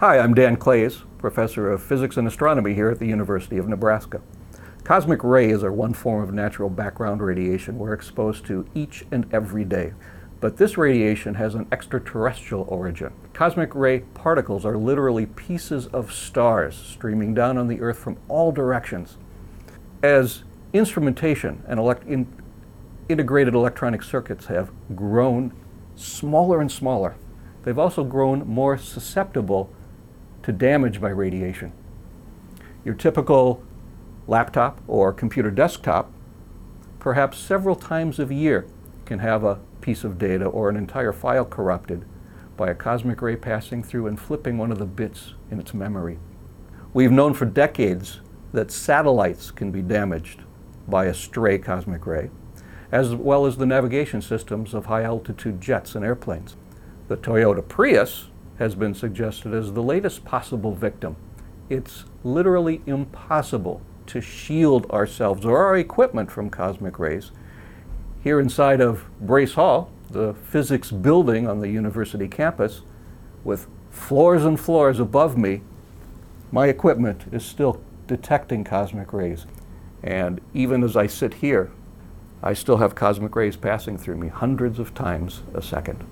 Hi, I'm Dan Claes, professor of physics and astronomy here at the University of Nebraska. Cosmic rays are one form of natural background radiation we're exposed to each and every day. But this radiation has an extraterrestrial origin. Cosmic ray particles are literally pieces of stars streaming down on the Earth from all directions. As instrumentation and elect- in integrated electronic circuits have grown smaller and smaller, they've also grown more susceptible to damage by radiation. Your typical laptop or computer desktop, perhaps several times a year, can have a piece of data or an entire file corrupted by a cosmic ray passing through and flipping one of the bits in its memory. We've known for decades that satellites can be damaged by a stray cosmic ray, as well as the navigation systems of high altitude jets and airplanes. The Toyota Prius has been suggested as the latest possible victim. It's literally impossible to shield ourselves or our equipment from cosmic rays. Here inside of Brace Hall, the physics building on the university campus, with floors and floors above me, my equipment is still detecting cosmic rays. And even as I sit here, I still have cosmic rays passing through me hundreds of times a second.